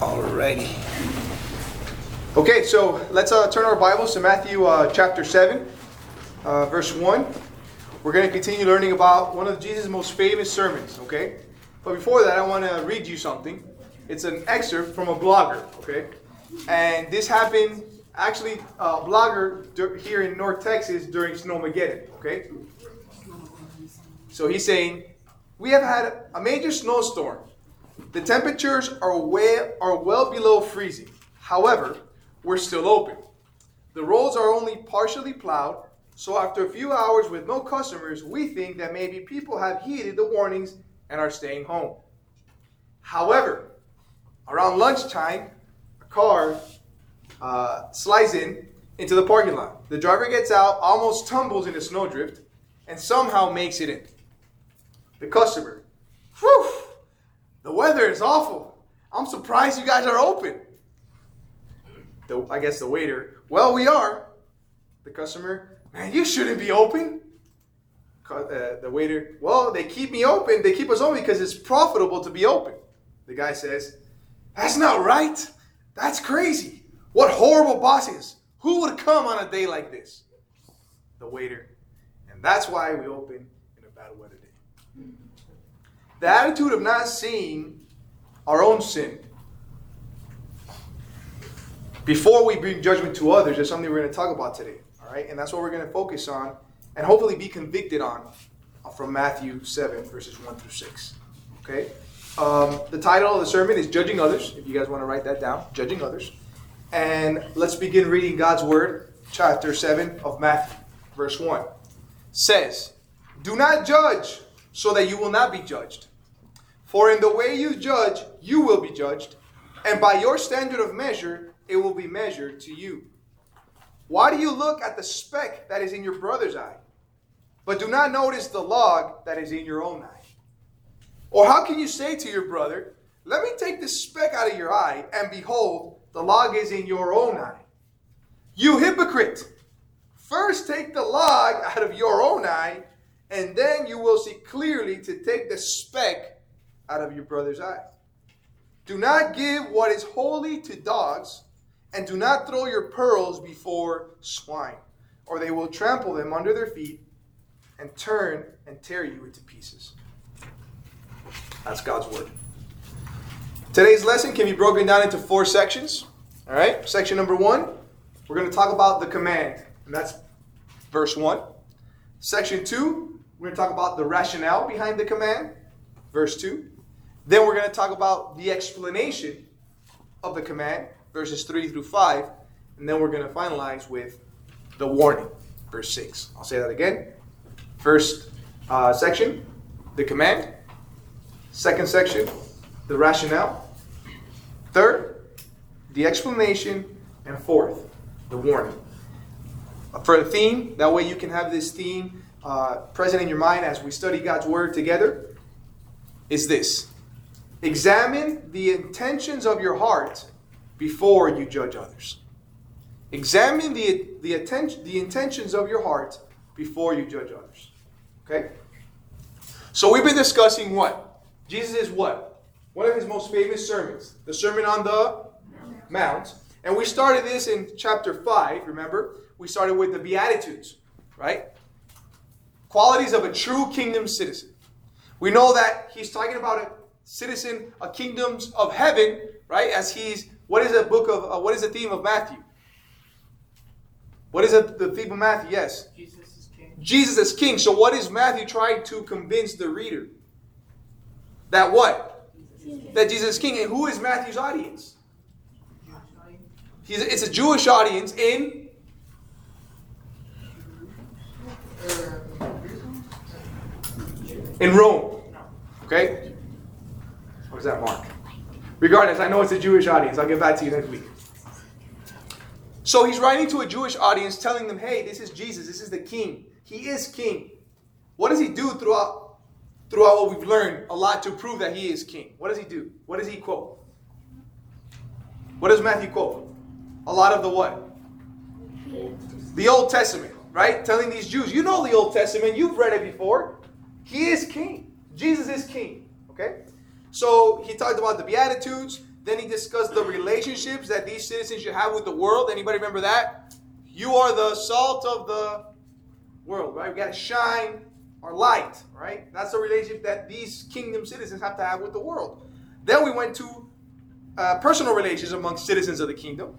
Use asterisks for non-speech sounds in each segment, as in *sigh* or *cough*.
Alrighty. Okay, so let's uh, turn our Bibles to Matthew uh, chapter 7, uh, verse 1. We're going to continue learning about one of Jesus' most famous sermons, okay? But before that, I want to read you something. It's an excerpt from a blogger, okay? And this happened, actually, a blogger here in North Texas during Snowmageddon, okay? So he's saying, We have had a major snowstorm the temperatures are, way, are well below freezing. However, we're still open. The roads are only partially plowed, so after a few hours with no customers, we think that maybe people have heeded the warnings and are staying home. However, around lunchtime, a car uh, slides in into the parking lot. The driver gets out, almost tumbles in a snowdrift, and somehow makes it in. The customer, whew, the weather is awful. I'm surprised you guys are open. The, I guess the waiter, well, we are. The customer, man, you shouldn't be open. Uh, the waiter, well, they keep me open. They keep us open because it's profitable to be open. The guy says, that's not right. That's crazy. What horrible bosses. Who would come on a day like this? The waiter, and that's why we open in a bad weather day. The attitude of not seeing our own sin before we bring judgment to others is something we're going to talk about today. All right? And that's what we're going to focus on and hopefully be convicted on from Matthew 7, verses 1 through 6. Okay? Um, the title of the sermon is Judging Others, if you guys want to write that down. Judging Others. And let's begin reading God's Word, chapter 7 of Matthew, verse 1. Says, Do not judge so that you will not be judged. For in the way you judge, you will be judged, and by your standard of measure, it will be measured to you. Why do you look at the speck that is in your brother's eye, but do not notice the log that is in your own eye? Or how can you say to your brother, Let me take the speck out of your eye, and behold, the log is in your own eye? You hypocrite! First take the log out of your own eye, and then you will see clearly to take the speck out of your brother's eye. Do not give what is holy to dogs, and do not throw your pearls before swine, or they will trample them under their feet and turn and tear you into pieces. That's God's word. Today's lesson can be broken down into four sections. All right, section number one, we're going to talk about the command, and that's verse one. Section two, we're going to talk about the rationale behind the command, verse two. Then we're going to talk about the explanation of the command, verses 3 through 5. And then we're going to finalize with the warning, verse 6. I'll say that again. First uh, section, the command. Second section, the rationale. Third, the explanation. And fourth, the warning. For a theme, that way you can have this theme uh, present in your mind as we study God's Word together, is this Examine the intentions of your heart before you judge others. Examine the, the, attention, the intentions of your heart before you judge others. Okay? So we've been discussing what? Jesus is what? One of his most famous sermons, the Sermon on the Mount. And we started this in chapter 5, remember? We started with the Beatitudes, right? Qualities of a true kingdom citizen. We know that he's talking about a citizen of kingdoms of heaven, right? As he's what is the book of uh, what is the theme of Matthew? What is it, the theme of Matthew? Yes. Jesus is king. Jesus is king. So what is Matthew trying to convince the reader? That what? Jesus. That Jesus is king. And who is Matthew's audience? He's, it's a Jewish audience in in Rome. Okay? Is that Mark? Regardless, I know it's a Jewish audience. I'll get back to you next week. So he's writing to a Jewish audience telling them, hey, this is Jesus. This is the king. He is king. What does he do throughout, throughout what we've learned? A lot to prove that he is king. What does he do? What does he quote? What does Matthew quote? A lot of the what? The Old Testament, right? Telling these Jews, you know the Old Testament, you've read it before. He is king. Jesus is king. Okay? So he talked about the Beatitudes, Then he discussed the relationships that these citizens should have with the world. Anybody remember that? You are the salt of the world, right? We got to shine our light, right? That's the relationship that these kingdom citizens have to have with the world. Then we went to uh, personal relations among citizens of the kingdom.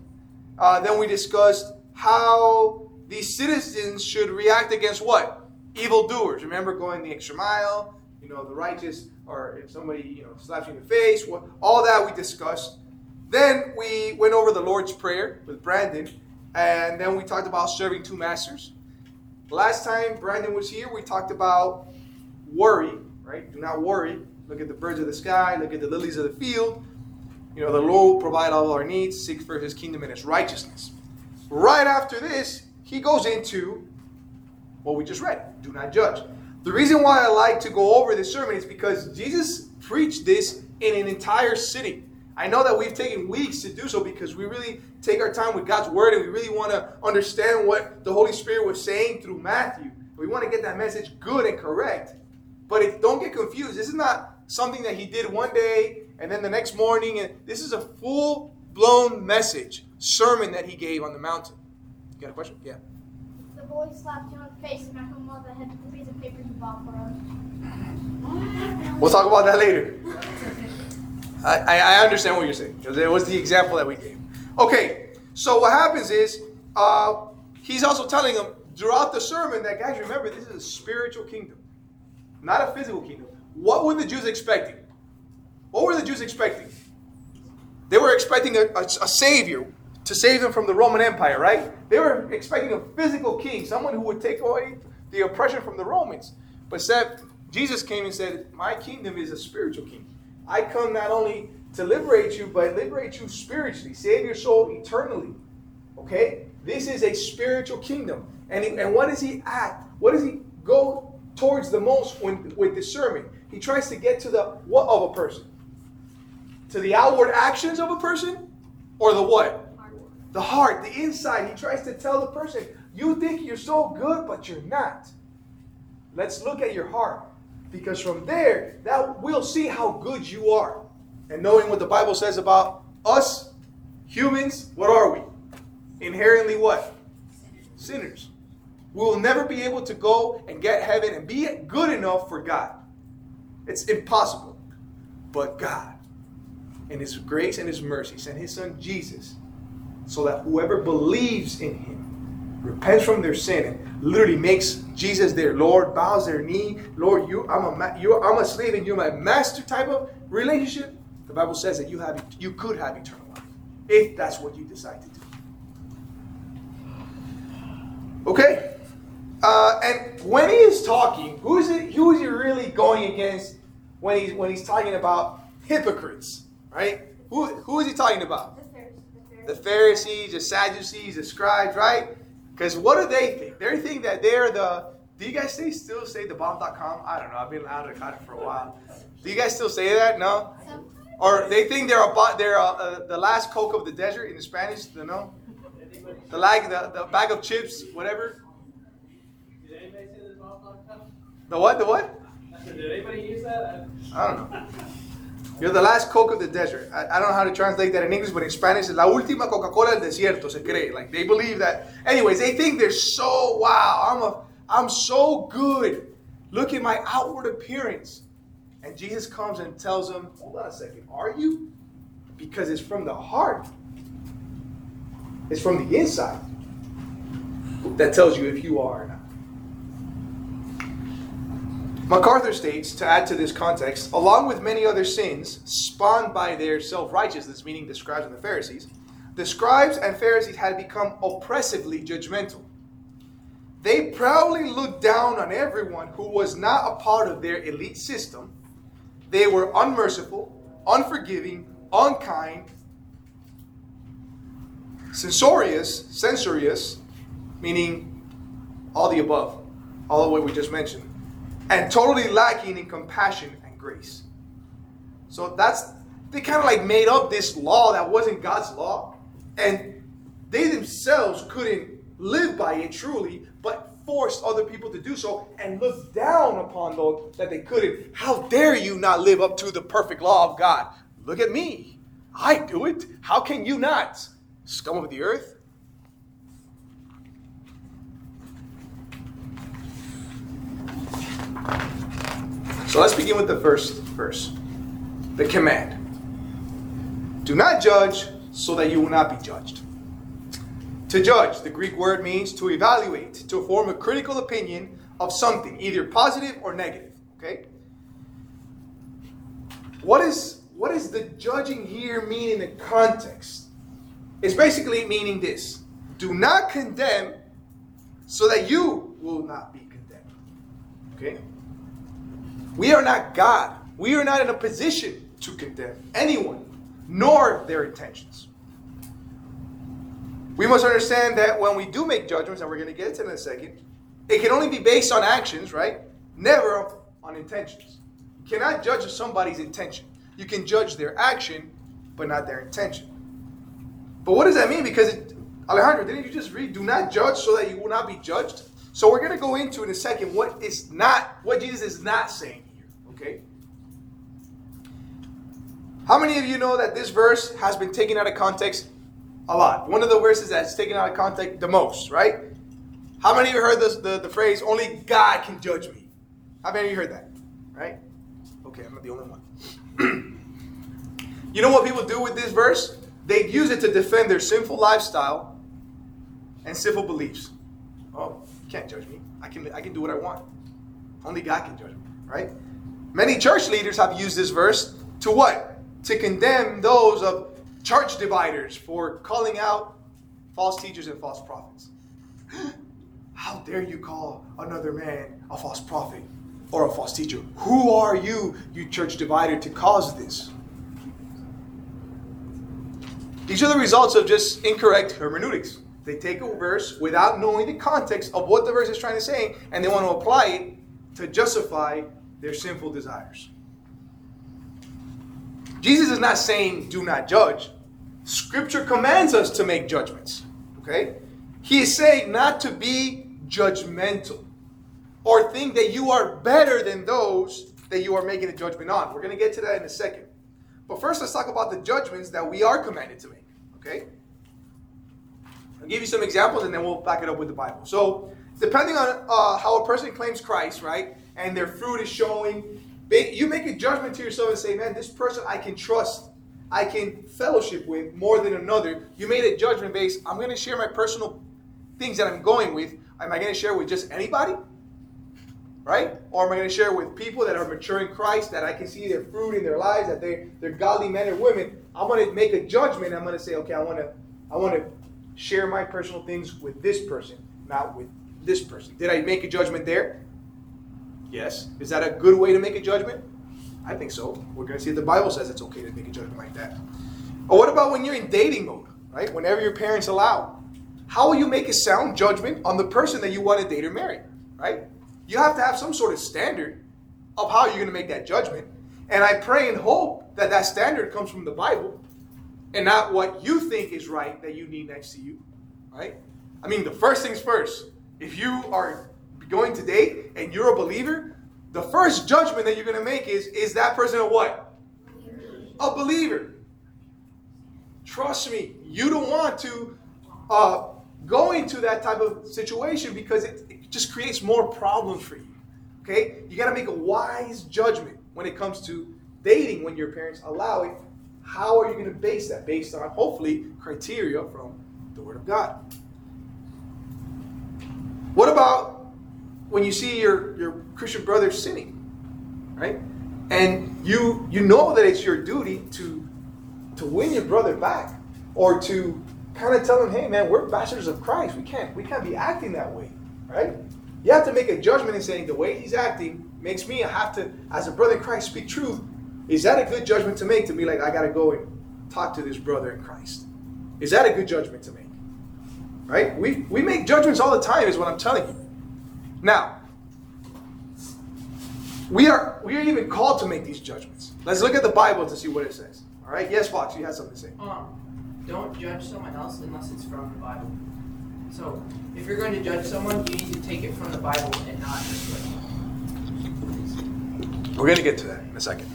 Uh, then we discussed how these citizens should react against what? Evildoers. Remember going the extra mile, you know, the righteous, or if somebody, you know, slaps you in the face, all that we discussed. Then we went over the Lord's Prayer with Brandon, and then we talked about serving two masters. Last time Brandon was here, we talked about worry, right? Do not worry. Look at the birds of the sky, look at the lilies of the field. You know, the Lord will provide all our needs, seek for his kingdom and his righteousness. Right after this, he goes into what we just read do not judge. The reason why I like to go over this sermon is because Jesus preached this in an entire city. I know that we've taken weeks to do so because we really take our time with God's word and we really want to understand what the Holy Spirit was saying through Matthew. We want to get that message good and correct. But if, don't get confused. This is not something that he did one day and then the next morning. And this is a full blown message, sermon that he gave on the mountain. You got a question? Yeah. The boy slapped the face my mother had piece of paper you bought for us. We'll talk about that later. I, I understand what you're saying it was the example that we gave. Okay, so what happens is uh, he's also telling them throughout the sermon that guys remember this is a spiritual kingdom, not a physical kingdom. What were the Jews expecting? What were the Jews expecting? They were expecting a, a, a savior to save them from the Roman Empire, right? They were expecting a physical king, someone who would take away the oppression from the Romans. But said, Jesus came and said, My kingdom is a spiritual kingdom. I come not only to liberate you, but liberate you spiritually, save your soul eternally. Okay? This is a spiritual kingdom. And, he, and what does he act? What does he go towards the most when, with sermon? He tries to get to the what of a person? To the outward actions of a person? Or the what? The heart, the inside. He tries to tell the person, you think you're so good, but you're not. Let's look at your heart. Because from there, that we'll see how good you are. And knowing what the Bible says about us, humans, what are we? Inherently what? Sinners. We will never be able to go and get heaven and be good enough for God. It's impossible. But God, in His grace and His mercy, sent His Son Jesus so that whoever believes in Him repents from their sin and literally makes Jesus their Lord, bows their knee, Lord, you, I'm a, you, I'm a slave and you're my master type of relationship. The Bible says that you have, you could have eternal life if that's what you decide to do. Okay, uh, and when he is talking, who is it? Who is he really going against when he's when he's talking about hypocrites? Right? Who who is he talking about? The Pharisees. The Pharisees, the Sadducees, the scribes, right? Because what do they think? They think that they're the. Do you guys say, still say the bomb.com? I don't know. I've been out of the country for a while. Do you guys still say that? No? Or they think they're about they're uh, uh, the last Coke of the desert in Spanish. You know, the lag, the, the bag of chips, whatever. Did anybody say the bomb.com? The what? The what? Did anybody use that? I don't know. You're the last Coke of the desert. I, I, don't know how to translate that in English, but in Spanish, la última Coca-Cola del desierto, se cree. Like they believe that. Anyways, they think they're so wow. I'm a, I'm so good. Look at my outward appearance. And Jesus comes and tells them, hold on a second, are you? Because it's from the heart. It's from the inside that tells you if you are. MacArthur states, to add to this context, along with many other sins spawned by their self righteousness, meaning the scribes and the Pharisees, the scribes and Pharisees had become oppressively judgmental. They proudly looked down on everyone who was not a part of their elite system. They were unmerciful, unforgiving, unkind, censorious, censorious, meaning all the above, all of what we just mentioned and totally lacking in compassion and grace. So that's they kind of like made up this law that wasn't God's law, and they themselves couldn't live by it truly, but forced other people to do so and looked down upon those that they couldn't. How dare you not live up to the perfect law of God? Look at me. I do it. How can you not? Scum of the earth. So let's begin with the first verse the command. Do not judge so that you will not be judged. To judge, the Greek word means to evaluate, to form a critical opinion of something, either positive or negative. Okay? What is what is the judging here mean in the context? It's basically meaning this. Do not condemn so that you will not be condemned. Okay? We are not God. We are not in a position to condemn anyone, nor their intentions. We must understand that when we do make judgments, and we're going to get it in a second, it can only be based on actions, right? Never on intentions. You cannot judge somebody's intention. You can judge their action, but not their intention. But what does that mean? Because, it, Alejandro, didn't you just read, do not judge so that you will not be judged? So we're going to go into in a second what is not, what Jesus is not saying okay? How many of you know that this verse has been taken out of context a lot? One of the verses that's taken out of context the most, right? How many of you heard this, the, the phrase, only God can judge me? How many of you heard that? Right? Okay, I'm not the only one. *clears throat* you know what people do with this verse? They use it to defend their sinful lifestyle and sinful beliefs. Oh, you can't judge me. I can, I can do what I want. Only God can judge me, right? Many church leaders have used this verse to what? To condemn those of church dividers for calling out false teachers and false prophets. *gasps* How dare you call another man a false prophet or a false teacher? Who are you, you church divider, to cause this? These are the results of just incorrect hermeneutics. They take a verse without knowing the context of what the verse is trying to say, and they want to apply it to justify their sinful desires. Jesus is not saying do not judge. Scripture commands us to make judgments. Okay? He is saying not to be judgmental or think that you are better than those that you are making a judgment on. We're going to get to that in a second. But first, let's talk about the judgments that we are commanded to make. Okay? I'll give you some examples and then we'll back it up with the Bible. So, depending on uh, how a person claims Christ, right, and their fruit is showing, you make a judgment to yourself and say, man, this person I can trust, I can fellowship with more than another. You made a judgment based, I'm going to share my personal things that I'm going with. Am I going to share with just anybody? Right? Or am I going to share with people that are mature in Christ, that I can see their fruit in their lives, that they, they're godly men and women? I'm going to make a judgment. I'm going to say, okay, I want to, I want to share my personal things with this person, not with this person. Did I make a judgment there? Yes. Is that a good way to make a judgment? I think so. We're going to see if the Bible says it's okay to make a judgment like that. Or what about when you're in dating mode, right? Whenever your parents allow. How will you make a sound judgment on the person that you want to date or marry, right? You have to have some sort of standard of how you're going to make that judgment. And I pray and hope that that standard comes from the Bible and not what you think is right that you need next to you, right? I mean, the first things first. If you are going to date and you're a believer, the first judgment that you're going to make is is that person a what? A believer. Trust me, you don't want to uh, go into that type of situation because it, it just creates more problems for you. Okay? You got to make a wise judgment when it comes to dating when your parents allow it. How are you going to base that? Based on, hopefully, criteria from the Word of God. What about when you see your, your Christian brother sinning, right? And you you know that it's your duty to to win your brother back or to kind of tell him, hey man, we're ambassadors of Christ. We can't we can't be acting that way, right? You have to make a judgment in saying the way he's acting makes me have to, as a brother in Christ, speak truth. Is that a good judgment to make? To be like, I gotta go and talk to this brother in Christ. Is that a good judgment to make? Right? We we make judgments all the time, is what I'm telling you. Now, we are we are even called to make these judgments. Let's look at the Bible to see what it says. All right? Yes, Fox, you had something to say. Um, don't judge someone else unless it's from the Bible. So, if you're going to judge someone, you need to take it from the Bible and not just like. We're going to get to that in a second.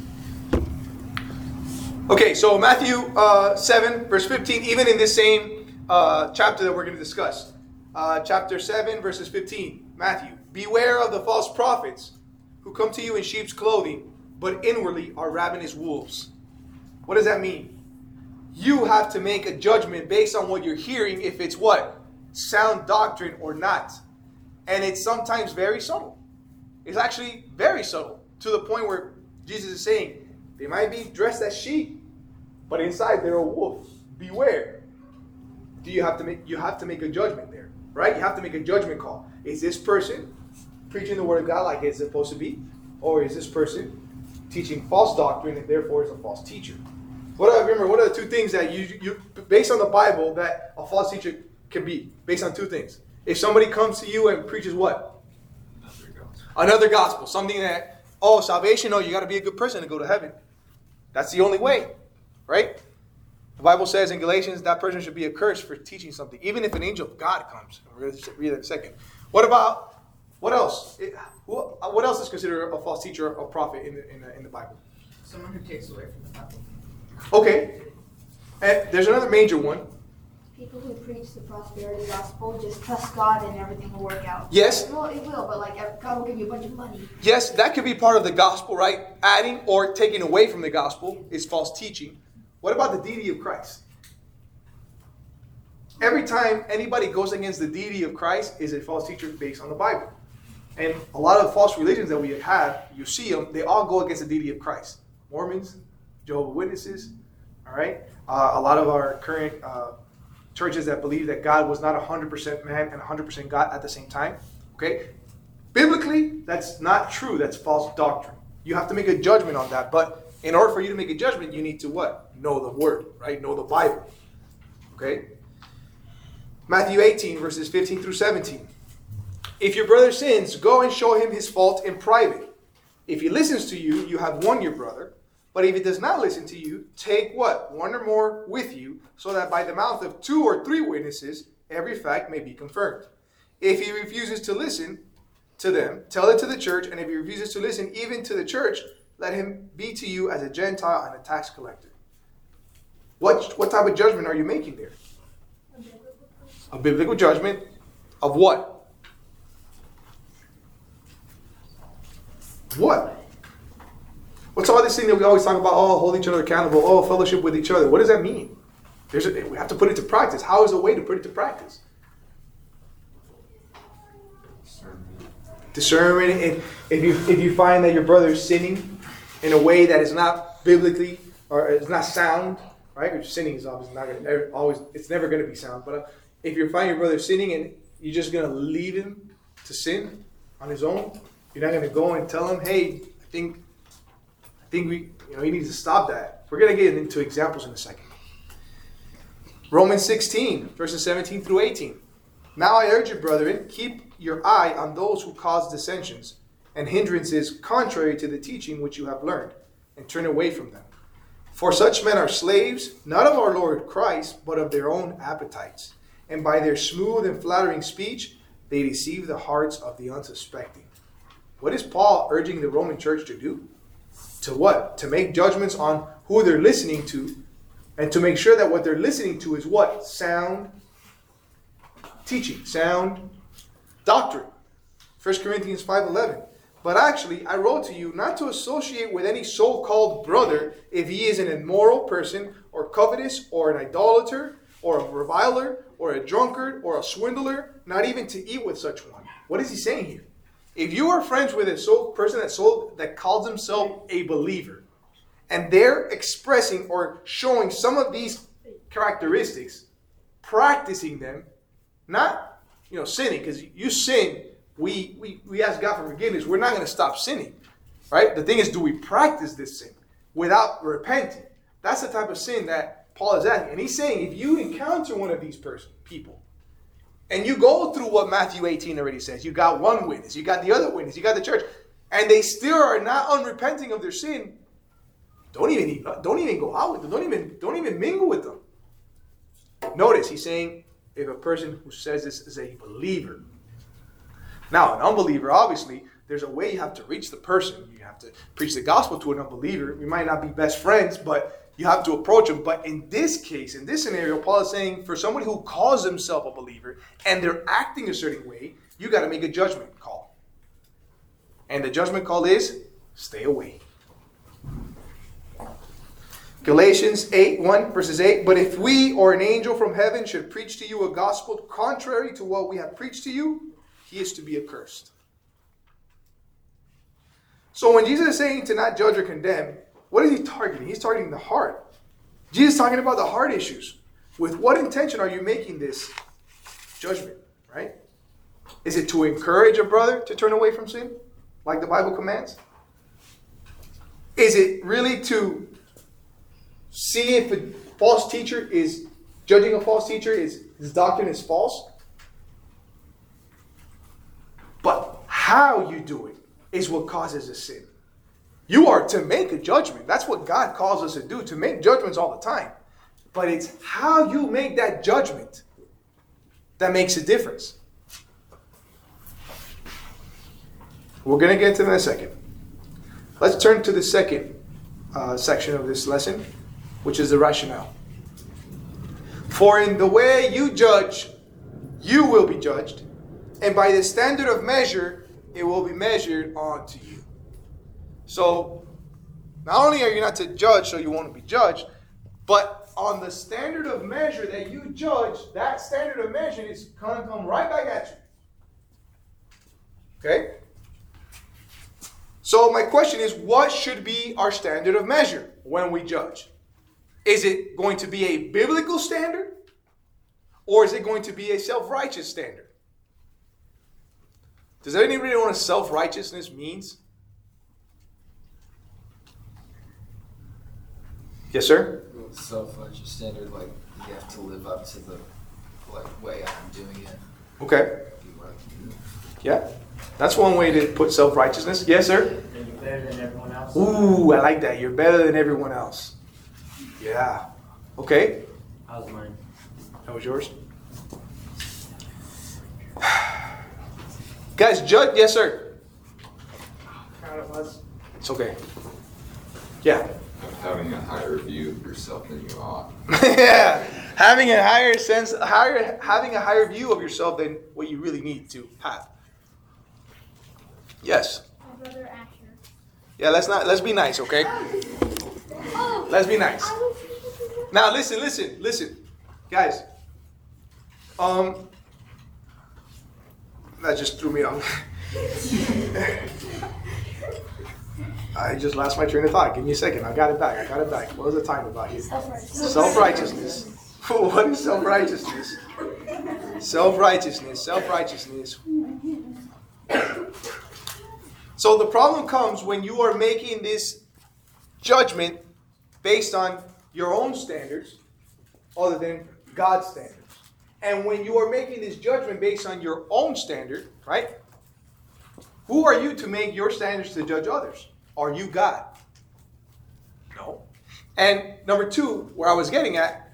Okay, so Matthew uh, 7, verse 15, even in this same uh, chapter that we're going to discuss, uh, chapter 7, verses 15, Matthew, beware of the false prophets who come to you in sheep's clothing, but inwardly are ravenous wolves. What does that mean? You have to make a judgment based on what you're hearing, if it's what? Sound doctrine or not. And it's sometimes very subtle. It's actually very subtle to the point where Jesus is saying, they might be dressed as sheep, but inside they're a wolf. Beware. Do you have to make you have to make a judgment there, right? You have to make a judgment call. Is this person preaching the word of God like it's supposed to be, or is this person teaching false doctrine and therefore is a false teacher? What I remember, what are the two things that you you based on the Bible that a false teacher can be? Based on two things. If somebody comes to you and preaches what? Another gospel, something that oh salvation, oh you got to be a good person to go to heaven. That's the only way, right? The Bible says in Galatians that person should be accursed for teaching something, even if an angel of God comes. We're going to read that in a second. What about what else? It- who- uh, what else is considered a false teacher or prophet in the, in the, in the Bible? Someone who takes away from the Bible. Okay, and there's another major one. People who preach the prosperity gospel just trust God and everything will work out. Yes. Well, it will, but like God will give you a bunch of money. Yes, that could be part of the gospel, right? Adding or taking away from the gospel is false teaching. What about the deity of Christ? Every time anybody goes against the deity of Christ is a false teacher based on the Bible. And a lot of false religions that we have, you see them, they all go against the deity of Christ. Mormons, Jehovah Witnesses, all right? Uh, a lot of our current uh, churches that believe that God was not 100% man and 100% God at the same time, okay? Biblically, that's not true. That's false doctrine. You have to make a judgment on that. But in order for you to make a judgment, you need to what? Know the word, right? Know the Bible. Okay? Matthew 18, verses 15 through 17. If your brother sins, go and show him his fault in private. If he listens to you, you have won your brother. But if he does not listen to you, take what? One or more with you, so that by the mouth of two or three witnesses, every fact may be confirmed. If he refuses to listen to them, tell it to the church, and if he refuses to listen even to the church, let him be to you as a Gentile and a tax collector. What, what type of judgment are you making there? A biblical judgment of what? What? What's all this thing that we always talk about? Oh, hold each other accountable. Oh, fellowship with each other. What does that mean? There's a, we have to put it to practice. How is a way to put it to practice? Discernment. If, if you if you find that your brother is sinning in a way that is not biblically or is not sound, right? Which sinning is obviously not going to always. It's never going to be sound. But uh, if you find your brother sinning and you're just going to leave him to sin on his own, you're not going to go and tell him, "Hey, I think, I think we, you know, he needs to stop that." We're going to get into examples in a second. Romans 16, verses 17 through 18. Now I urge you, brethren, keep your eye on those who cause dissensions and hindrances contrary to the teaching which you have learned, and turn away from them. For such men are slaves, not of our Lord Christ, but of their own appetites. And by their smooth and flattering speech, they deceive the hearts of the unsuspecting. What is Paul urging the Roman church to do? To what? To make judgments on who they're listening to, and to make sure that what they're listening to is what? Sound teaching, sound doctrine. 1 Corinthians 5:11. But actually, I wrote to you not to associate with any so-called brother if he is an immoral person or covetous or an idolater or a reviler or a drunkard or a swindler, not even to eat with such one. What is he saying here? If you are friends with a so person that so that calls himself a believer, and they're expressing or showing some of these characteristics, practicing them, not you know sinning, because you sin, we, we we ask God for forgiveness. We're not going to stop sinning, right? The thing is, do we practice this sin without repenting? That's the type of sin that Paul is asking, and he's saying if you encounter one of these person people, and you go through what Matthew 18 already says, you got one witness, you got the other witness, you got the church, and they still are not unrepenting of their sin. Don't even don't even go out with them. Don't even don't even mingle with them. Notice he's saying if a person who says this is a believer. Now, an unbeliever, obviously, there's a way you have to reach the person. You have to preach the gospel to an unbeliever. We might not be best friends, but you have to approach them. But in this case, in this scenario, Paul is saying for somebody who calls himself a believer and they're acting a certain way, you got to make a judgment call. And the judgment call is stay away. Galatians 8 1 verses 8. But if we or an angel from heaven should preach to you a gospel contrary to what we have preached to you, he is to be accursed. So when Jesus is saying to not judge or condemn, what is he targeting? He's targeting the heart. Jesus talking about the heart issues. With what intention are you making this judgment, right? Is it to encourage a brother to turn away from sin, like the Bible commands? Is it really to see if a false teacher is judging a false teacher is his doctrine is false? But how you do it is what causes a sin. You are to make a judgment. That's what God calls us to do, to make judgments all the time. But it's how you make that judgment that makes a difference. We're going to get to that in a second. Let's turn to the second uh, section of this lesson, which is the rationale. For in the way you judge, you will be judged, and by the standard of measure, it will be measured onto you. So, not only are you not to judge so you won't be judged, but on the standard of measure that you judge, that standard of measure is going to come right back at you. Okay? So, my question is what should be our standard of measure when we judge? Is it going to be a biblical standard? Or is it going to be a self righteous standard? Does anybody know what self righteousness means? Yes, sir? self-righteous standard, like you have to live up to the like way I'm doing it. Okay. Be what I can do. Yeah. That's one way to put self righteousness. Yes, sir? Then you're better than everyone else. Ooh, I like that. You're better than everyone else. Yeah. Okay. How's mine? How was yours? Guys, judge. Yes, sir. Proud of us. It's okay. Yeah. Having a higher view of yourself than you ought. *laughs* yeah. Having a higher sense, higher, having a higher view of yourself than what you really need to have. Yes. My brother Asher. Yeah. Let's not. Let's be nice, okay? *laughs* Let's be nice. Now listen, listen, listen, guys. Um, that just threw me off. *laughs* I just lost my train of thought. Give me a second. I got it back. I got it back. What was the time about here? Self righteousness. *laughs* what is self righteousness? Self righteousness. Self righteousness. So the problem comes when you are making this judgment based on your own standards other than God's standards. And when you are making this judgment based on your own standard, right? Who are you to make your standards to judge others? Are you God? No. And number two, where I was getting at,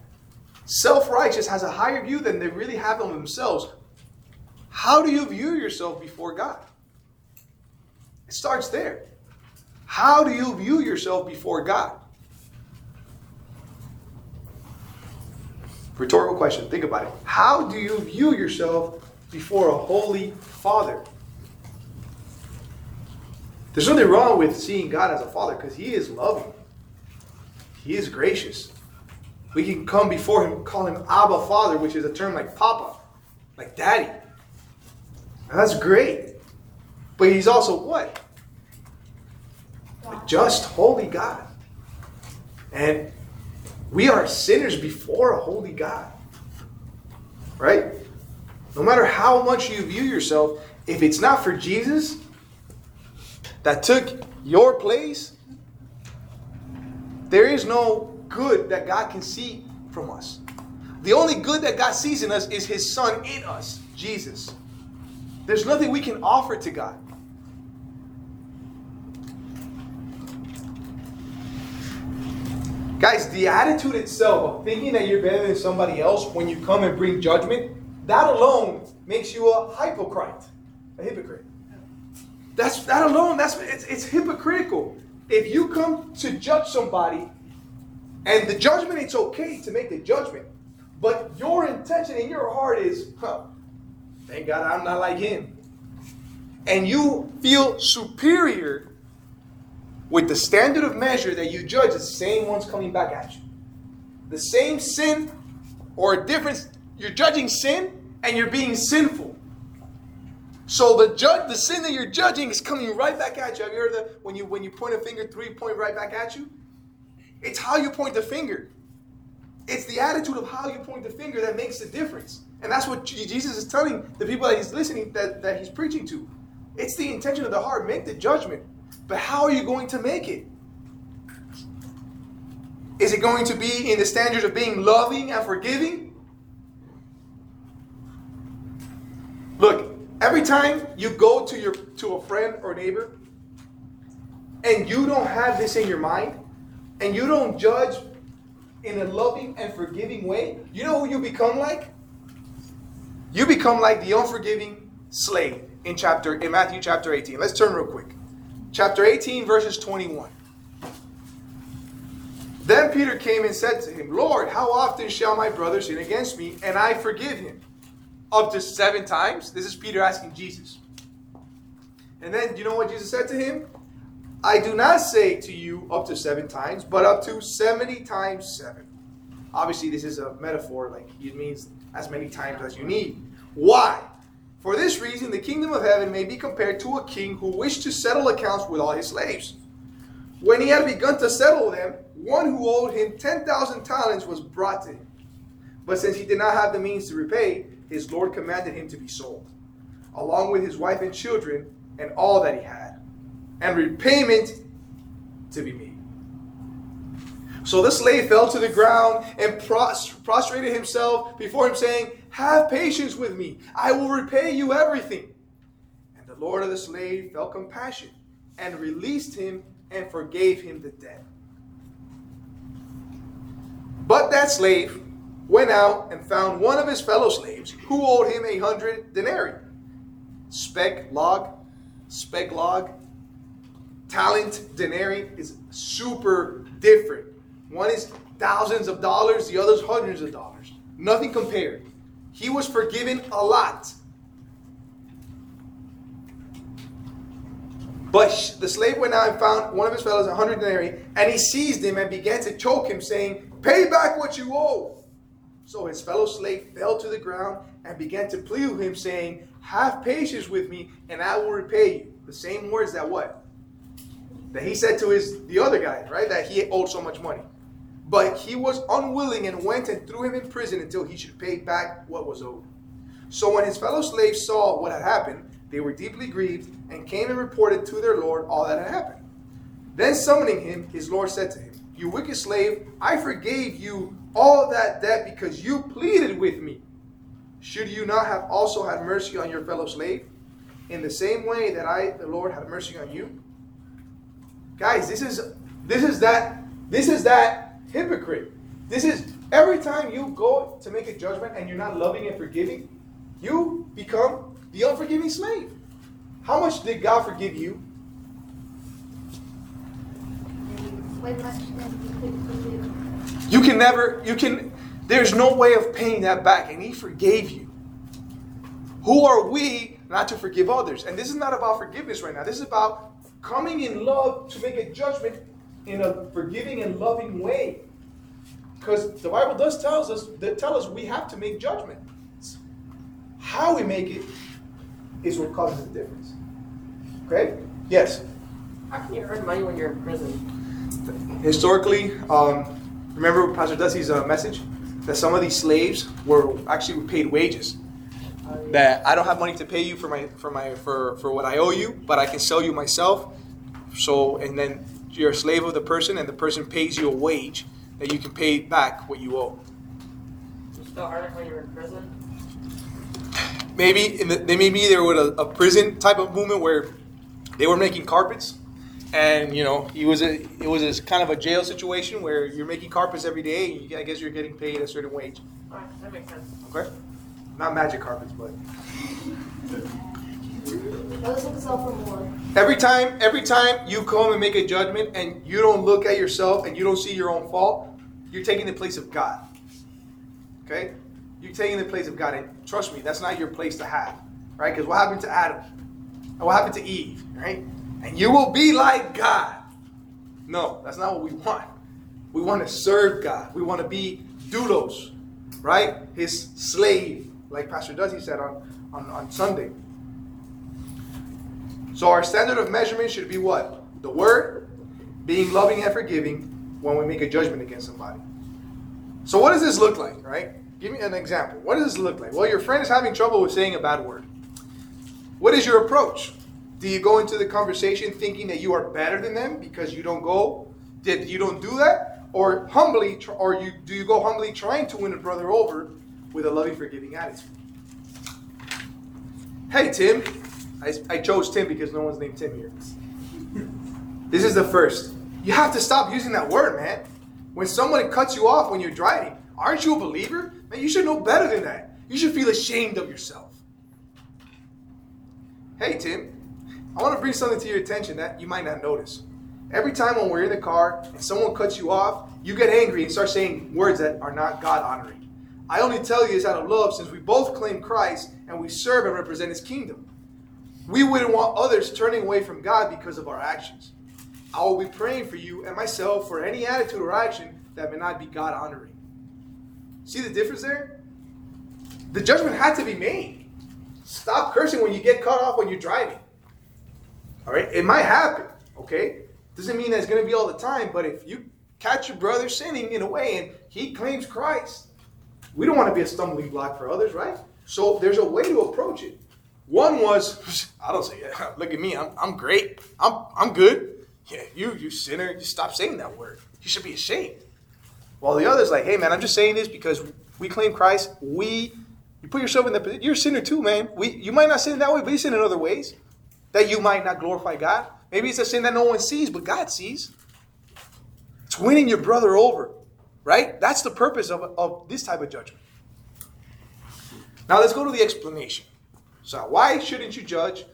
self righteous has a higher view than they really have of themselves. How do you view yourself before God? It starts there. How do you view yourself before God? Rhetorical question. Think about it. How do you view yourself before a holy Father? There's nothing wrong with seeing God as a Father because He is loving, He is gracious. We can come before Him, call Him Abba Father, which is a term like Papa, like Daddy. That's great. But He's also what? A just, holy God. And we are sinners before a holy God. Right? No matter how much you view yourself, if it's not for Jesus that took your place, there is no good that God can see from us. The only good that God sees in us is His Son in us, Jesus. There's nothing we can offer to God. Guys, the attitude itself of thinking that you're better than somebody else when you come and bring judgment, that alone makes you a hypocrite, a hypocrite. That's that alone. That's it's, it's hypocritical. If you come to judge somebody And the judgment, it's okay to make the judgment. But your intention in your heart is, huh, thank God I'm not like him. And you feel superior with the standard of measure that you judge the same one's coming back at you. The same sin or difference, you're judging sin and you're being sinful. So the judge, the sin that you're judging is coming right back at you. Have you heard that when you when you point a finger, three point right back at you? It's how you point the finger. It's the attitude of how you point the finger that makes the difference. And that's what Jesus is telling the people that he's listening, that, that he's preaching to. It's the intention of the heart. Make the judgment. But how are you going to make it? Is it going to be in the standards of being loving and forgiving? Look, every time you go to your to a friend or neighbor and you don't have this in your mind and you don't judge in a loving and forgiving way, you know who you become like? You become like the unforgiving slave in chapter in Matthew chapter 18. Let's turn real quick. Chapter 18 verses 21. Then Peter came and said to him, Lord, how often shall my brother sin against me and I forgive him? Up to seven times? This is Peter asking Jesus. And then, you know what Jesus said to him? I do not say to you up to seven times, but up to 70 times seven. Obviously, this is a metaphor, like it means as many times as you need. Why? For this reason, the kingdom of heaven may be compared to a king who wished to settle accounts with all his slaves. When he had begun to settle them, one who owed him 10,000 talents was brought to him. But since he did not have the means to repay, his Lord commanded him to be sold, along with his wife and children and all that he had, and repayment to be made. So the slave fell to the ground and prostrated himself before him, saying, Have patience with me, I will repay you everything. And the Lord of the slave felt compassion and released him and forgave him the debt. But that slave went out and found one of his fellow slaves who owed him a hundred denarii. Speck log, speck log, talent denarii is super different. One is thousands of dollars, the other's hundreds of dollars. Nothing compared. He was forgiven a lot. But the slave went out and found one of his fellows, a hundred denarii, and he seized him and began to choke him, saying, Pay back what you owe. So his fellow slave fell to the ground and began to plead with him, saying, Have patience with me, and I will repay you. The same words that what? That he said to his the other guy, right? That he owed so much money. But he was unwilling and went and threw him in prison until he should pay back what was owed. So when his fellow slaves saw what had happened, they were deeply grieved and came and reported to their Lord all that had happened. Then summoning him, his Lord said to him, You wicked slave, I forgave you all that debt because you pleaded with me. Should you not have also had mercy on your fellow slave? In the same way that I, the Lord, had mercy on you? Guys, this is this is that this is that hypocrite. This is every time you go to make a judgment and you're not loving and forgiving, you become the unforgiving slave. How much did God forgive you? Way much than you can never, you can, there's no way of paying that back, and He forgave you. Who are we not to forgive others? And this is not about forgiveness right now. This is about coming in love to make a judgment in a forgiving and loving way. Because the Bible does tells us that tell us we have to make judgments. How we make it is what causes the difference. Okay? Yes. How can you earn money when you're in prison? Historically, um, remember Pastor Dusty's uh, message that some of these slaves were actually paid wages. That I don't have money to pay you for my for my for for what I owe you, but I can sell you myself. So and then you're a slave of the person, and the person pays you a wage that you can pay back what you owe. You still it when you're in prison? maybe in the, they maybe there was a, a prison type of movement where they were making carpets and you know it was a it was a kind of a jail situation where you're making carpets every day and you, i guess you're getting paid a certain wage Alright, that makes sense. okay not magic carpets but Those himself for more. every time every time you come and make a judgment and you don't look at yourself and you don't see your own fault you're taking the place of God. Okay? You're taking the place of God. And trust me, that's not your place to have. Right? Because what happened to Adam? And what happened to Eve? Right? And you will be like God. No, that's not what we want. We want to serve God. We want to be doulos, right? His slave, like Pastor Duzzy said on, on, on Sunday. So our standard of measurement should be what? The word, being loving and forgiving when we make a judgment against somebody. So what does this look like, right? Give me an example. What does this look like? Well, your friend is having trouble with saying a bad word. What is your approach? Do you go into the conversation thinking that you are better than them because you don't go, that you don't do that, or humbly, or you do you go humbly trying to win a brother over with a loving, forgiving attitude? Hey, Tim. I, I chose Tim because no one's named Tim here. This is the first. You have to stop using that word, man. When someone cuts you off when you're driving, aren't you a believer? Man, you should know better than that. You should feel ashamed of yourself. Hey, Tim, I want to bring something to your attention that you might not notice. Every time when we're in the car and someone cuts you off, you get angry and start saying words that are not God honoring. I only tell you this out of love since we both claim Christ and we serve and represent his kingdom. We wouldn't want others turning away from God because of our actions. I will be praying for you and myself for any attitude or action that may not be God honoring. See the difference there? The judgment had to be made. Stop cursing when you get cut off when you're driving. All right? It might happen, okay? Doesn't mean it's going to be all the time, but if you catch your brother sinning in a way and he claims Christ, we don't want to be a stumbling block for others, right? So there's a way to approach it. One was, *laughs* I don't say. *laughs* Look at me, I'm, I'm great. I'm, I'm good. Yeah, you, you sinner, you stop saying that word. You should be ashamed. While the other's like, hey man, I'm just saying this because we claim Christ. We, you put yourself in the you're a sinner too, man. We, you might not sin that way, but you sin in other ways that you might not glorify God. Maybe it's a sin that no one sees, but God sees. It's winning your brother over, right? That's the purpose of, of this type of judgment. Now let's go to the explanation. So why shouldn't you judge?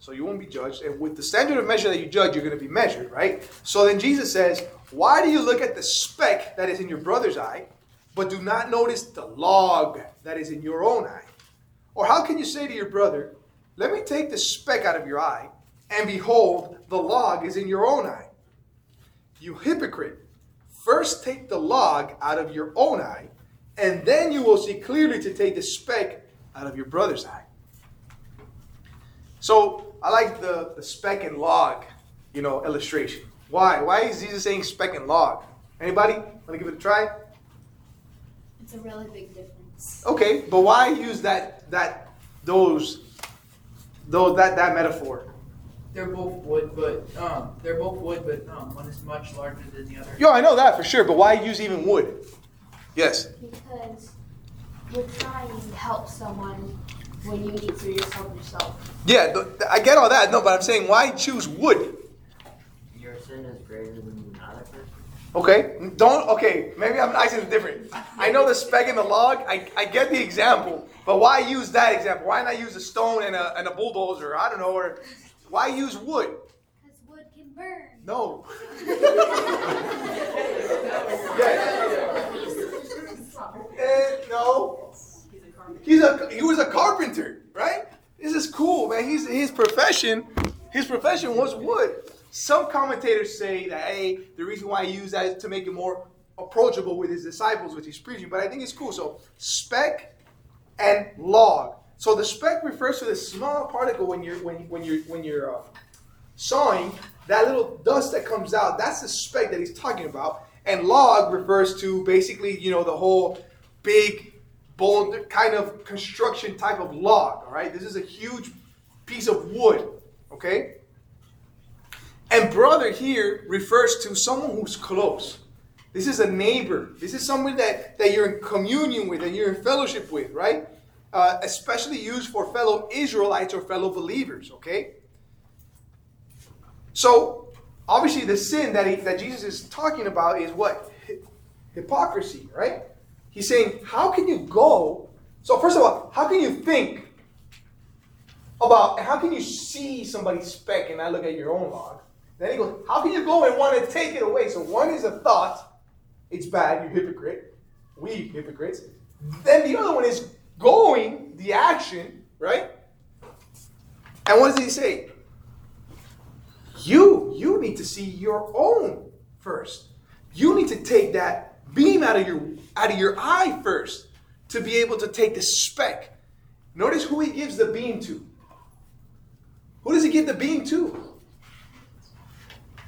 So you won't be judged. And with the standard of measure that you judge, you're going to be measured, right? So then Jesus says, Why do you look at the speck that is in your brother's eye, but do not notice the log that is in your own eye? Or how can you say to your brother, Let me take the speck out of your eye, and behold, the log is in your own eye? You hypocrite, first take the log out of your own eye, and then you will see clearly to take the speck out of your brother's eye. So I like the, the speck and log, you know, illustration. Why? Why is Jesus saying speck and log? Anybody want to give it a try? It's a really big difference. Okay, but why use that that those those that that metaphor? They're both wood, but um, they're both wood, but um, one is much larger than the other. Yo, I know that for sure, but why use even wood? Yes. Because you're trying to help someone when you need to yourself yourself. Yeah, th- I get all that. No, but I'm saying why choose wood? Your sin is greater than another person. Okay, don't. Okay, maybe I'm nice and different. I know the speck and the log. I, I get the example, but why use that example? Why not use a stone and a, and a bulldozer? I don't know. Or why use wood? Because wood can burn. No. *laughs* yeah. Eh, no. He's a he was a carpenter, right? This is cool, man. He's his profession. His profession was wood. Some commentators say that hey, the reason why he used that is to make it more approachable with his disciples, which he's preaching. But I think it's cool. So speck and log. So the speck refers to the small particle when you're when when you're when you're uh, sawing. That little dust that comes out, that's the speck that he's talking about. And log refers to basically, you know, the whole big, bold kind of construction type of log. All right, this is a huge piece of wood. Okay. And brother here refers to someone who's close. This is a neighbor. This is someone that, that you're in communion with and you're in fellowship with, right? Uh, especially used for fellow Israelites or fellow believers, okay? So, obviously, the sin that, he, that Jesus is talking about is what? Hypocrisy, right? He's saying, how can you go? So, first of all, how can you think about, how can you see somebody's speck and not look at your own log? Then he goes, how can you go and want to take it away? So, one is a thought, it's bad, you hypocrite. We hypocrites. Then the other one is going, the action, right? And what does he say? You, you need to see your own first. You need to take that beam out of your out of your eye first to be able to take the speck. Notice who he gives the beam to. Who does he give the beam to?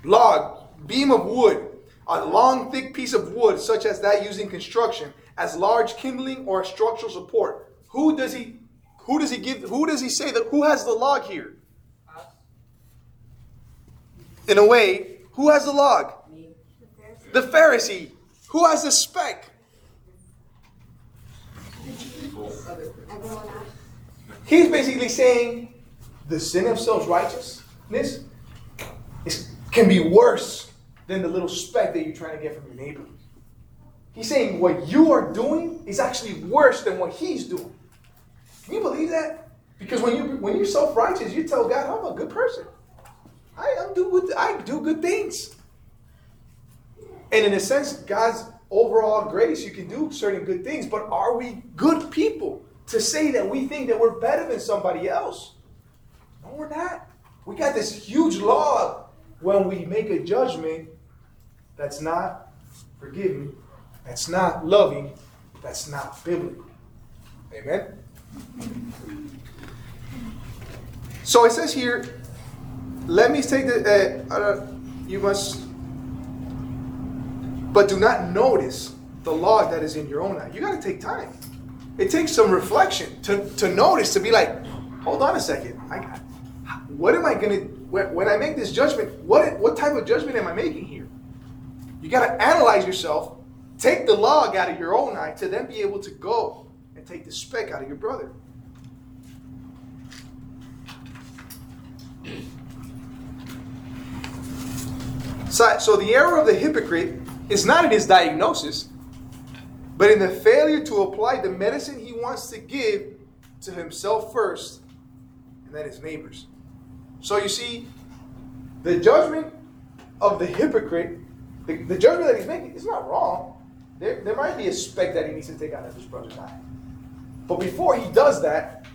Log, beam of wood, a long, thick piece of wood, such as that used in construction, as large kindling or structural support. Who does he? Who does he give? Who does he say that? Who has the log here? In a way, who has the log? The Pharisee. Who has the speck? He's basically saying the sin of self righteousness is, can be worse than the little speck that you're trying to get from your neighbor. He's saying what you are doing is actually worse than what he's doing. Can you believe that? Because when you when you're self righteous, you tell God, "I'm a good person. I I'm do good. I do good things." And in a sense, God's overall grace, you can do certain good things, but are we good people to say that we think that we're better than somebody else? No, we're not. We got this huge law when we make a judgment that's not forgiving, that's not loving, that's not biblical. Amen? So it says here, let me take the, uh, uh, you must but do not notice the log that is in your own eye. You got to take time. It takes some reflection to, to notice, to be like, hold on a second. I, got, what am I going to, when, when I make this judgment, what, what type of judgment am I making here? You got to analyze yourself, take the log out of your own eye to then be able to go and take the speck out of your brother. So, so the error of the hypocrite is not in his diagnosis, but in the failure to apply the medicine he wants to give to himself first and then his neighbors. So you see, the judgment of the hypocrite, the, the judgment that he's making is not wrong. There, there might be a speck that he needs to take out of his brother's eye. But before he does that,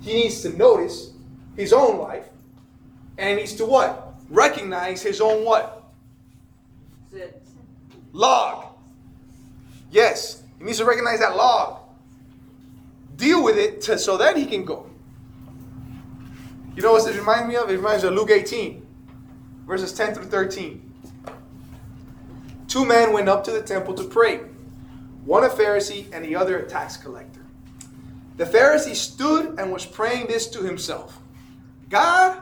he needs to notice his own life and he needs to what? Recognize his own what? Log. Yes, he needs to recognize that log. Deal with it to, so that he can go. You know what this reminds me of? It reminds me of Luke 18, verses 10 through 13. Two men went up to the temple to pray, one a Pharisee and the other a tax collector. The Pharisee stood and was praying this to himself God,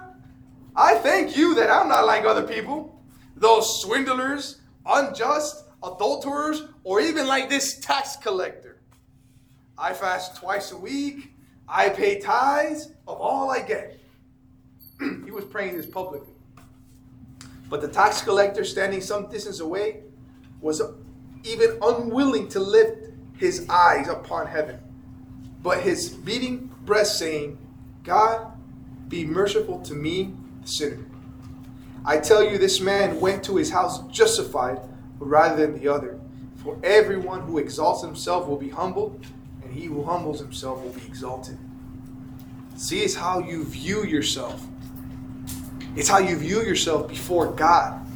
I thank you that I'm not like other people, those swindlers, unjust, adulterers, or even like this tax collector. I fast twice a week. I pay tithes of all I get. *clears throat* he was praying this publicly. But the tax collector, standing some distance away, was even unwilling to lift his eyes upon heaven, but his beating breast, saying, God, be merciful to me, the sinner. I tell you, this man went to his house justified rather than the other. For everyone who exalts himself will be humbled, and he who humbles himself will be exalted. See, it's how you view yourself. It's how you view yourself before God.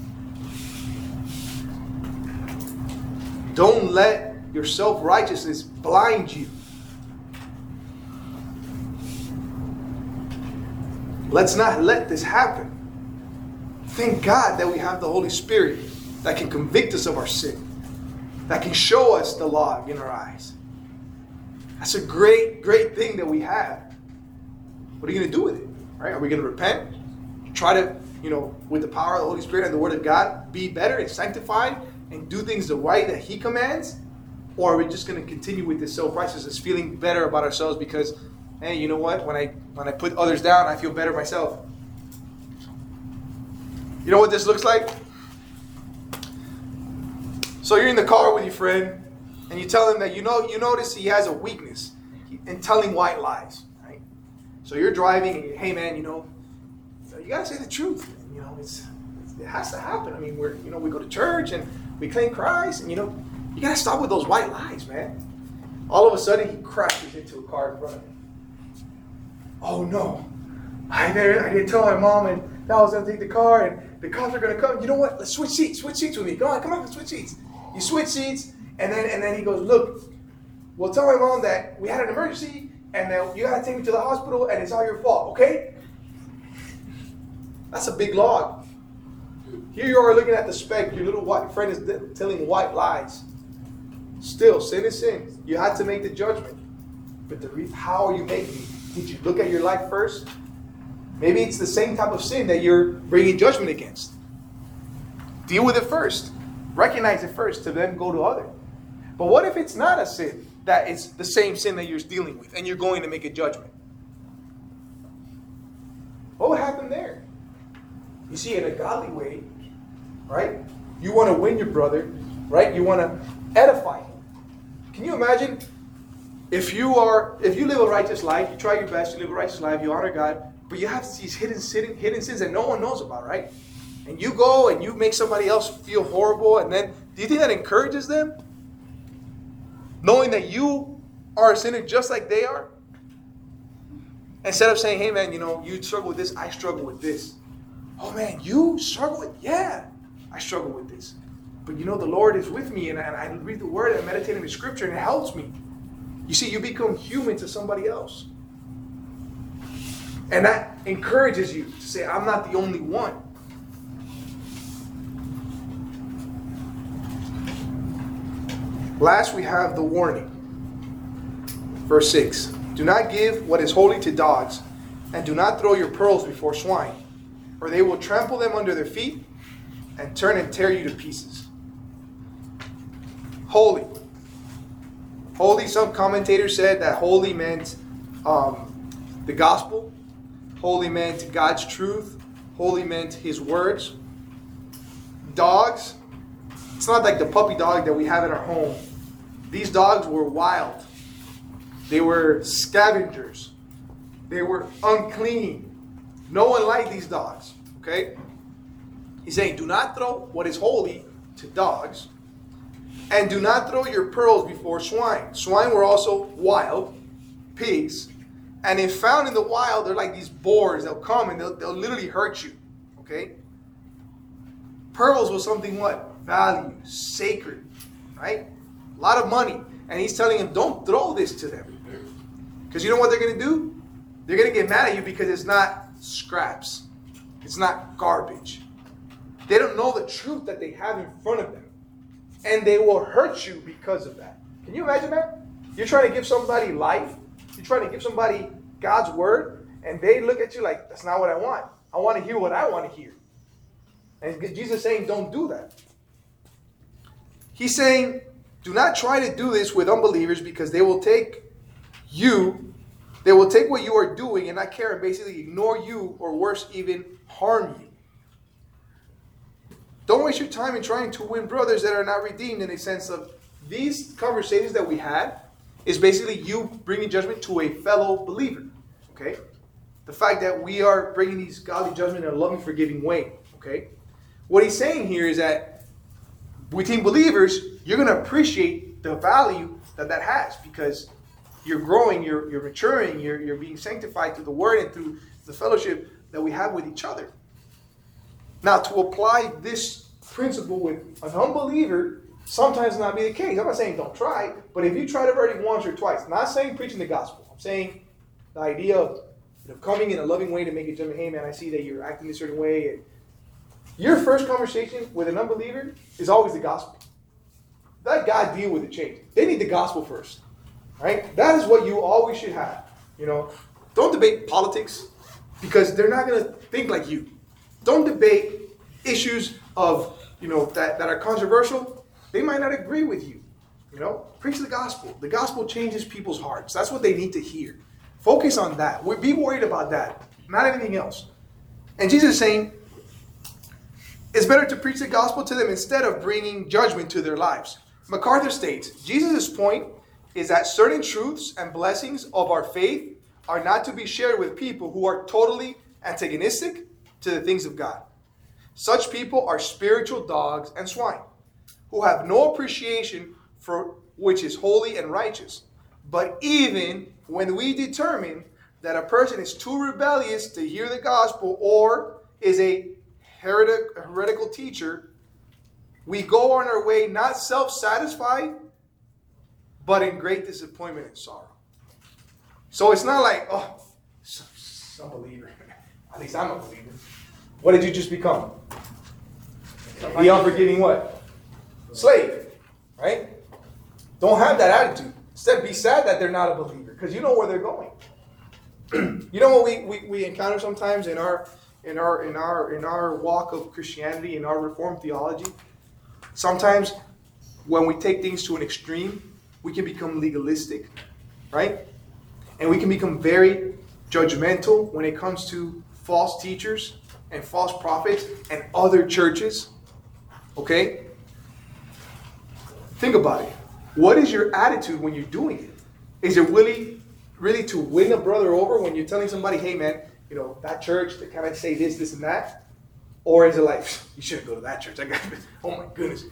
Don't let your self righteousness blind you. Let's not let this happen. Thank God that we have the Holy Spirit that can convict us of our sin, that can show us the log in our eyes. That's a great, great thing that we have. What are you going to do with it? Right? Are we going to repent? Try to, you know, with the power of the Holy Spirit and the Word of God, be better and sanctified and do things the way that He commands? Or are we just going to continue with this self righteousness, feeling better about ourselves because, hey, you know what? When I when I put others down, I feel better myself. You know what this looks like? So you're in the car with your friend, and you tell him that you know you notice he has a weakness in telling white lies, right? So you're driving, and hey man, you know, you gotta say the truth. You know, it's it has to happen. I mean, we're you know we go to church and we claim Christ, and you know, you gotta stop with those white lies, man. All of a sudden, he crashes into a car in front of him. Oh no, I didn't, I didn't tell my mom, and that was gonna take the car, and the cops are gonna come. You know what? Let's switch seats. Switch seats with me. Come on, come on, let's switch seats. You switch seats, and then and then he goes, look, well, tell my mom that we had an emergency, and that you gotta take me to the hospital, and it's all your fault, okay? That's a big log. Here you are looking at the speck. Your little white friend is telling white lies. Still, sin is sin. You had to make the judgment. But the re- how are you making it? Did you look at your life first? Maybe it's the same type of sin that you're bringing judgment against. Deal with it first. Recognize it first to then go to other. But what if it's not a sin that it's the same sin that you're dealing with and you're going to make a judgment? What would happen there? You see, in a godly way, right? You want to win your brother, right? You want to edify him. Can you imagine if you are if you live a righteous life, you try your best, you live a righteous life, you honor God, but you have these hidden hidden, hidden sins that no one knows about, right? And you go and you make somebody else feel horrible, and then do you think that encourages them? Knowing that you are a sinner just like they are? Instead of saying, hey man, you know, you struggle with this, I struggle with this. Oh man, you struggle with yeah, I struggle with this. But you know the Lord is with me and I, and I read the word and meditate in the scripture and it helps me. You see, you become human to somebody else. And that encourages you to say, I'm not the only one. Last, we have the warning. Verse 6 Do not give what is holy to dogs, and do not throw your pearls before swine, or they will trample them under their feet and turn and tear you to pieces. Holy. Holy, some commentators said that holy meant um, the gospel, holy meant God's truth, holy meant his words. Dogs, it's not like the puppy dog that we have in our home. These dogs were wild, they were scavengers, they were unclean. No one liked these dogs, okay? He's saying, do not throw what is holy to dogs, and do not throw your pearls before swine. Swine were also wild, pigs, and if found in the wild, they're like these boars. They'll come and they'll, they'll literally hurt you, okay? Pearls was something what? Value, sacred, right? A lot of money. And he's telling him, don't throw this to them. Because you know what they're going to do? They're going to get mad at you because it's not scraps, it's not garbage. They don't know the truth that they have in front of them. And they will hurt you because of that. Can you imagine that? You're trying to give somebody life, you're trying to give somebody God's word, and they look at you like, that's not what I want. I want to hear what I want to hear. And Jesus saying, don't do that. He's saying, do not try to do this with unbelievers because they will take you, they will take what you are doing and not care and basically ignore you or worse, even harm you. Don't waste your time in trying to win brothers that are not redeemed in a sense of these conversations that we had is basically you bringing judgment to a fellow believer. Okay? The fact that we are bringing these godly judgment in a loving, forgiving way. Okay? What he's saying here is that between believers, you're going to appreciate the value that that has because you're growing, you're, you're maturing, you're, you're being sanctified through the word and through the fellowship that we have with each other. Now, to apply this principle with an unbeliever sometimes not be the case. I'm not saying don't try, but if you tried it already once or twice, not saying preaching the gospel, I'm saying the idea of you know, coming in a loving way to make a judgment. Hey, man, I see that you're acting a certain way. And your first conversation with an unbeliever is always the gospel. Let God deal with the change. They need the gospel first, right? That is what you always should have. You know, don't debate politics because they're not going to think like you. Don't debate issues of you know that, that are controversial. They might not agree with you. You know, preach the gospel. The gospel changes people's hearts. That's what they need to hear. Focus on that. Be worried about that, not anything else. And Jesus is saying, it's better to preach the gospel to them instead of bringing judgment to their lives. MacArthur states Jesus' point is that certain truths and blessings of our faith are not to be shared with people who are totally antagonistic to the things of God. Such people are spiritual dogs and swine. who have no appreciation for which is holy and righteous. But even when we determine that a person is too rebellious to hear the gospel or is a heretic, heretical teacher, we go on our way not self satisfied, but in great disappointment and sorrow. So it's not like, oh, some, believer. *laughs* At least I'm a believer. What did you just become? The unforgiving what? Slave, right? Don't have that attitude. Instead, be sad that they're not a believer because you know where they're going. *clears throat* you know what we, we, we encounter sometimes in our in our in our in our walk of Christianity in our Reformed theology. Sometimes when we take things to an extreme, we can become legalistic, right? And we can become very judgmental when it comes to false teachers and false prophets and other churches. Okay? Think about it. What is your attitude when you're doing it? Is it really, really to win a brother over when you're telling somebody, hey man, you know, that church, they kind of say this, this, and that? Or is it like, you shouldn't go to that church? I got, *laughs* oh my goodness.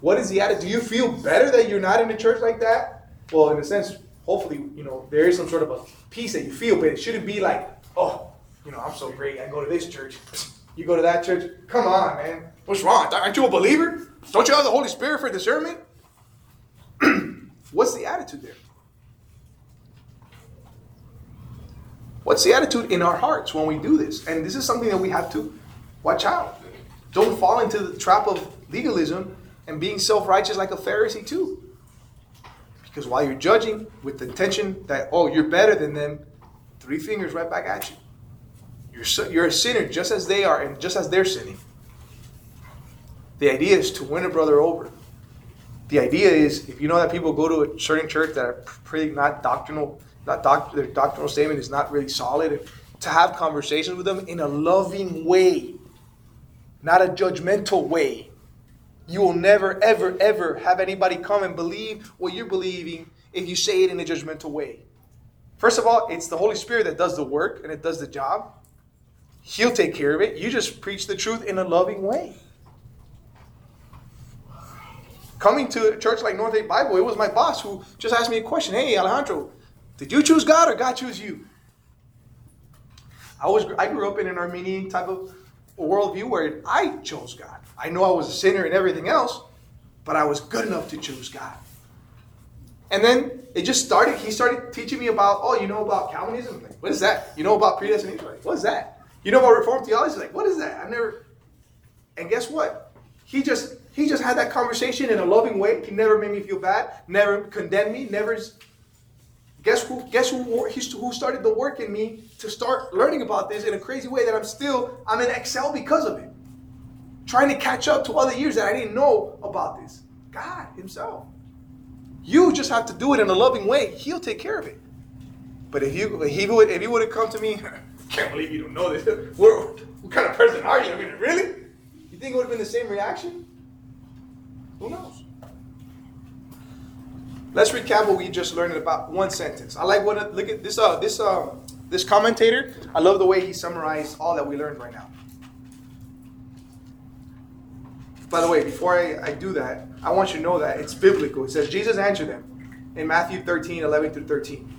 What is the attitude? Do you feel better that you're not in a church like that? Well, in a sense, hopefully, you know, there is some sort of a peace that you feel, but it shouldn't be like, oh, you know, I'm so great. I go to this church. You go to that church. Come on, man. What's wrong? Aren't you a believer? Don't you have the Holy Spirit for discernment? *clears throat* What's the attitude there? What's the attitude in our hearts when we do this? And this is something that we have to watch out. Don't fall into the trap of legalism and being self righteous like a Pharisee, too. Because while you're judging with the intention that, oh, you're better than them, three fingers right back at you. You're, you're a sinner just as they are and just as they're sinning. The idea is to win a brother over. The idea is if you know that people go to a certain church that are pretty not doctrinal, not doc, their doctrinal statement is not really solid, to have conversations with them in a loving way, not a judgmental way. You will never, ever, ever have anybody come and believe what you're believing if you say it in a judgmental way. First of all, it's the Holy Spirit that does the work and it does the job. He'll take care of it. You just preach the truth in a loving way. Coming to a church like North Eight Bible, it was my boss who just asked me a question. Hey, Alejandro, did you choose God or God choose you? I was I grew up in an Arminian type of worldview where I chose God. I know I was a sinner and everything else, but I was good enough to choose God. And then it just started. He started teaching me about, oh, you know about Calvinism? Like, what is that? You know about predestination? Like, what is that? You know about Reformed theology? Like, what is that? I've never. And guess what? He just he just had that conversation in a loving way. He never made me feel bad. Never condemned me. Never. Guess who? Guess who? Who started the work in me to start learning about this in a crazy way that I'm still I'm in Excel because of it. Trying to catch up to other years that I didn't know about this. God Himself. You just have to do it in a loving way. He'll take care of it. But if you if he would if he would have come to me, *laughs* can't believe you don't know this. *laughs* What, what kind of person are you? I mean, really? You think it would have been the same reaction? Who knows? Let's recap what we just learned in about one sentence. I like what look at this uh this uh this commentator. I love the way he summarized all that we learned right now. By the way, before I, I do that, I want you to know that it's biblical. It says Jesus answered them in Matthew 13, 11 through 13.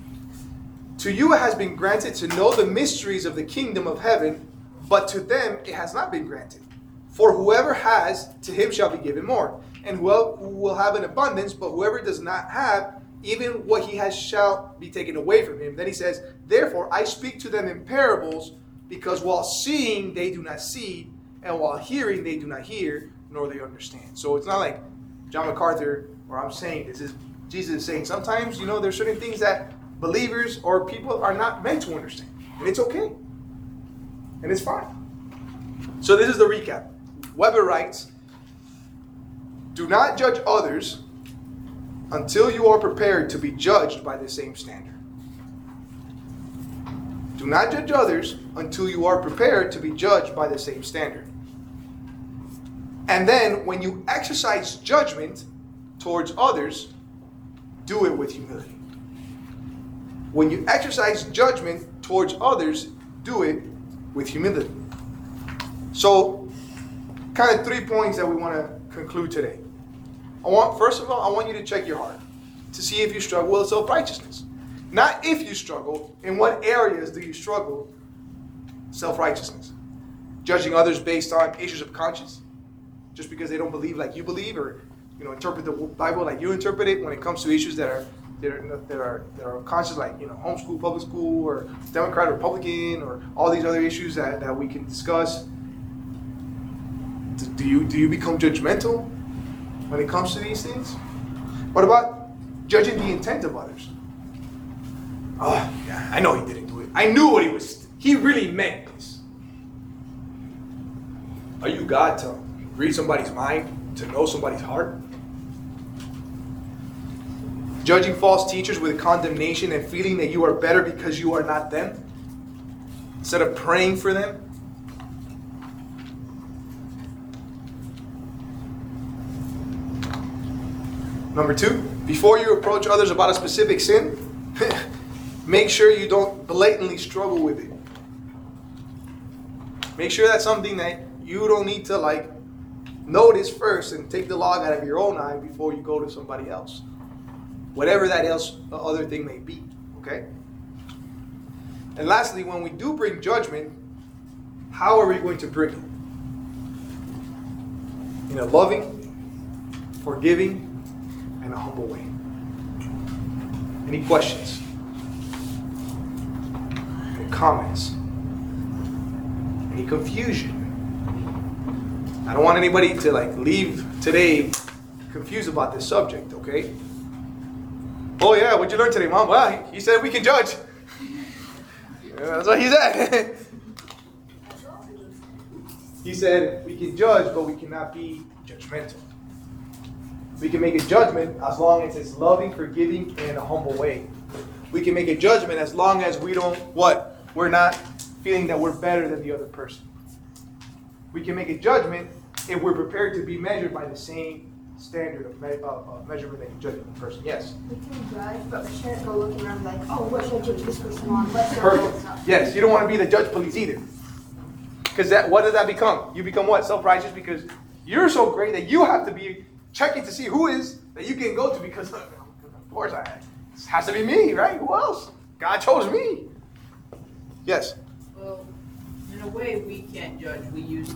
To you it has been granted to know the mysteries of the kingdom of heaven, but to them it has not been granted. For whoever has, to him shall be given more, and who will have an abundance, but whoever does not have, even what he has shall be taken away from him. Then he says, Therefore I speak to them in parables, because while seeing they do not see, and while hearing they do not hear, nor they understand. So it's not like John MacArthur or I'm saying this is Jesus saying sometimes, you know, there's certain things that believers or people are not meant to understand. And it's okay. And it's fine. So this is the recap. Weber writes, do not judge others until you are prepared to be judged by the same standard. Do not judge others until you are prepared to be judged by the same standard. And then when you exercise judgment towards others, do it with humility. When you exercise judgment towards others, do it with humility. So, kind of three points that we want to conclude today. I want first of all, I want you to check your heart to see if you struggle with self-righteousness. Not if you struggle, in what areas do you struggle self-righteousness? Judging others based on issues of conscience, just because they don't believe like you believe, or you know, interpret the Bible like you interpret it when it comes to issues that are that are that are, that are conscious, like you know, homeschool, public school, or Democrat, Republican, or all these other issues that, that we can discuss. Do you do you become judgmental when it comes to these things? What about judging the intent of others? Oh, yeah, I know he didn't do it. I knew what he was. He really meant this. Are you God to read somebody's mind, to know somebody's heart? Judging false teachers with condemnation and feeling that you are better because you are not them, instead of praying for them. Number two, before you approach others about a specific sin, *laughs* make sure you don't blatantly struggle with it. Make sure that's something that you don't need to like notice first and take the log out of your own eye before you go to somebody else. Whatever that else uh, other thing may be, okay? And lastly, when we do bring judgment, how are we going to bring it? In a loving, forgiving, a humble way. Any questions? Any comments? Any confusion? I don't want anybody to like leave today confused about this subject, okay? Oh yeah, what'd you learn today, mom? Well, he said we can judge. *laughs* Yeah, That's what he said. *laughs* he said we can judge, but we cannot be judgmental. We can make a judgment as long as it's loving, forgiving, and in a humble way. We can make a judgment as long as we don't what? We're not feeling that we're better than the other person. We can make a judgment if we're prepared to be measured by the same standard of, me- uh, measurement that you judge a person. Yes. We can judge, but we shouldn't go looking around like, oh, what should I judge this person on? What's Perfect. Yes, you don't want to be the judge police either. Because that what does that become? You become what? Self-righteous because you're so great that you have to be checking to see who is that you can go to because of course I it has to be me, right? Who else? God chose me. Yes. Well, in a way, we can't judge. We use